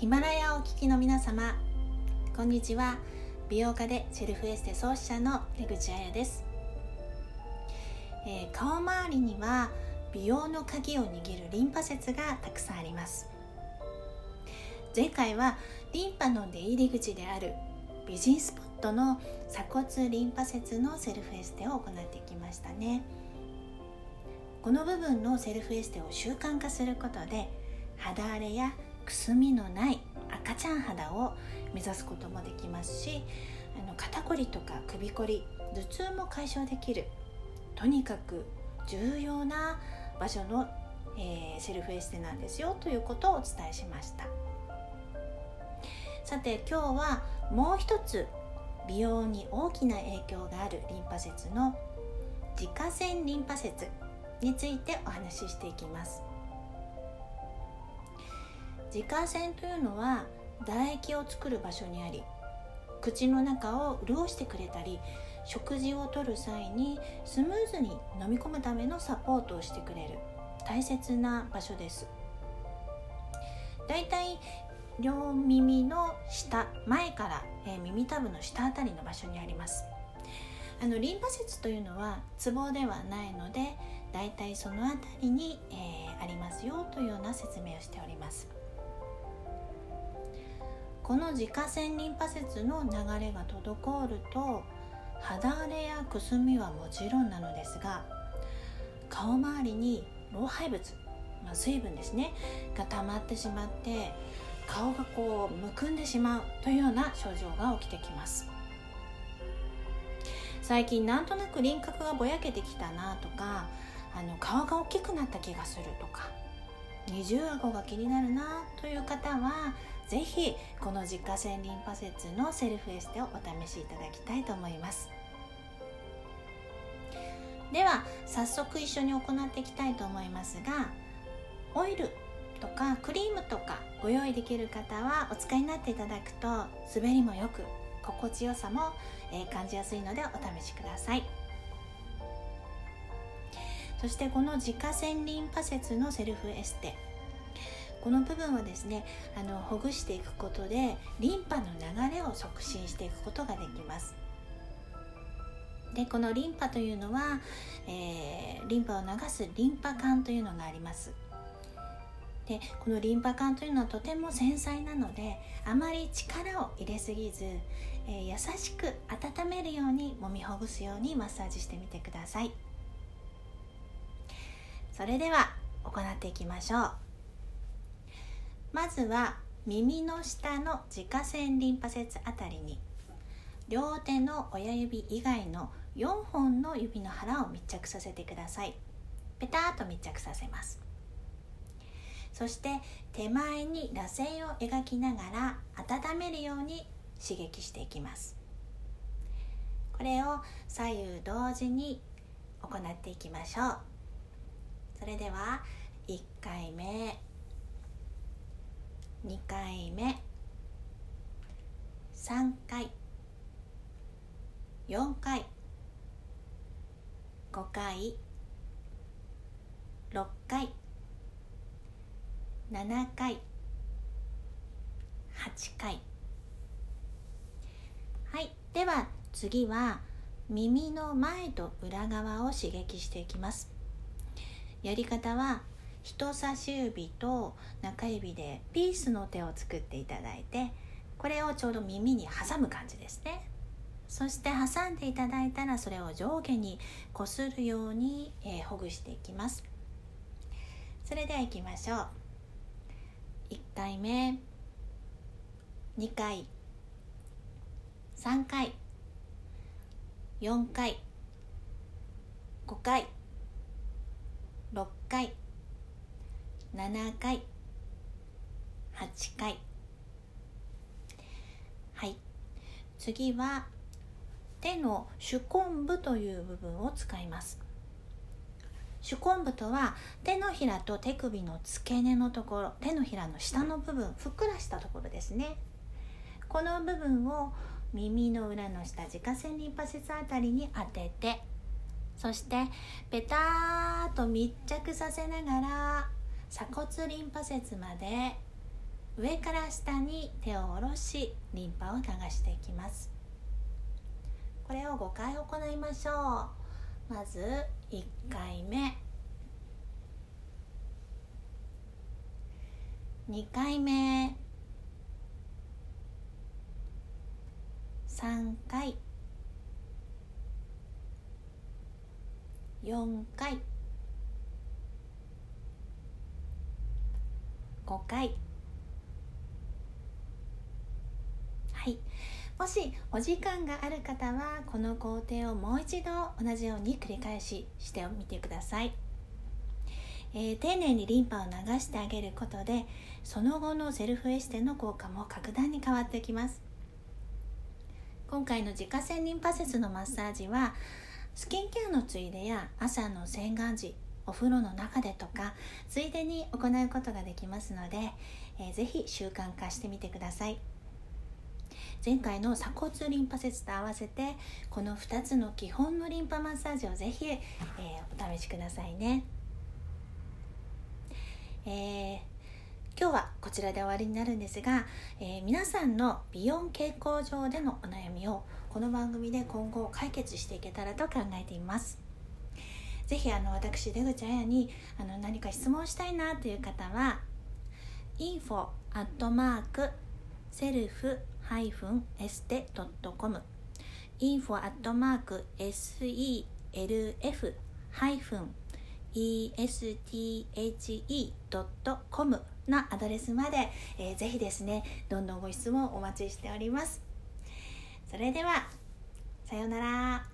ヒマラヤをお聞きの皆様こんにちは。美容家でセルフエステ創始者の出口彩です、えー、顔周りには美容の鍵を握るリンパ節がたくさんあります。前回はリンパの出入り口である美人スポットの鎖骨リンパ節のセルフエステを行ってきましたね。この部分のセルフエステを習慣化することで肌荒れやくすみのない赤ちゃん肌を目指すこともできますしあの肩こりとか首こり頭痛も解消できるとにかく重要な場所の、えー、セルフエステなんですよということをお伝えしました。さて今日はもう一つ美容に大きな影響があるリンパ節の自家腺リンパ節についてお話ししていきます。自家腺というのは唾液を作る場所にあり口の中を潤してくれたり食事をとる際にスムーズに飲み込むためのサポートをしてくれる。大切な場所です。だいたい両耳の下前から、えー、耳たぶの下あたりの場所にあります。あのリンパ節というのはツボではないのでだいたいそのあたりに、えー、ありますよというような説明をしております。この自家腺リンパ節の流れが滞ると肌荒れやくすみはもちろんなのですが顔周りに老廃物、まあ、水分ですねが溜まってしまって顔がこうむくんでしまうというような症状が起きてきます。最近なんとなく輪郭がぼやけてきたなとかあの顔が大きくなった気がするとか二重顎が気になるなという方はぜひこの自家腺リンパ節のセルフエステをお試しいただきたいと思います。では早速一緒に行っていきたいと思いますがオイルとかクリームとかご用意できる方はお使いになっていただくと滑りもよく心地よさも、感じやすいのでお試しください。そしてこの自家腺リンパ節のセルフエステこの部分はですねあのほぐしていくことでリンパの流れを促進していくことができます。でこのリンパというのは、えー、リンパを流すリンパ管というのがあります。でこのリンパ管というのはとても繊細なのであまり力を入れすぎず、えー、優しく温めるように揉みほぐすようにマッサージしてみてください。それでは行っていきましょう。まずは耳の下の自家腺リンパ節あたりに両手の親指以外の4本の指の腹を密着させてください。ペタッと密着させます。そして手前に螺旋を描きながら温めるように刺激していきます。これを左右同時に行っていきましょう。それでは1回目。2回目。3回。4回。5回。6回。7回。8回。はい。では次は耳の前と裏側を刺激していきます。やり方は人差し指と中指でピースの手を作っていただいてこれをちょうど耳に挟む感じですね。そして挟んでいただいたらそれを上下にこするように、えー、ほぐしていきます。それではいきましょう。1回目。2回。3回。4回。5回。6回。7回。8回。はい。次は手の手根部という部分を使います。手根部とは手のひらと手首の付け根のところ手のひらの下の部分ふっくらしたところですね。この部分を耳の裏の下自家腺リンパ節あたりに当ててそしてペターと密着させながら鎖骨リンパ節まで上から下に手を下ろしリンパを流していきます。これを5回行いましょう。まず1回目。2回目。3回。4回。5回。はい。もしお時間がある方はこの工程をもう一度同じように繰り返ししてみてください、えー、丁寧にリンパを流してあげることでその後のセルフエステの効果も格段に変わってきます。今回の自家製リンパ節のマッサージはスキンケアのついでや朝の洗顔時お風呂の中でとかついでに行うことができますので、えー、ぜひ習慣化してみてください。前回の鎖骨リンパ節と合わせてこの2つの基本のリンパマッサージをぜひ、えー、お試しくださいね、えー、今日はこちらで終わりになるんですが、えー、皆さんの美容傾向上でのお悩みをこの番組で今後解決していけたらと考えています。ぜひあの私出口彩にあの何か質問したいなという方は info アットマークセルフ self-este.com info アットマーク self-esthe.com のアドレスまで、えー、ぜひですねどんどんご質問お待ちしております。それではさようなら。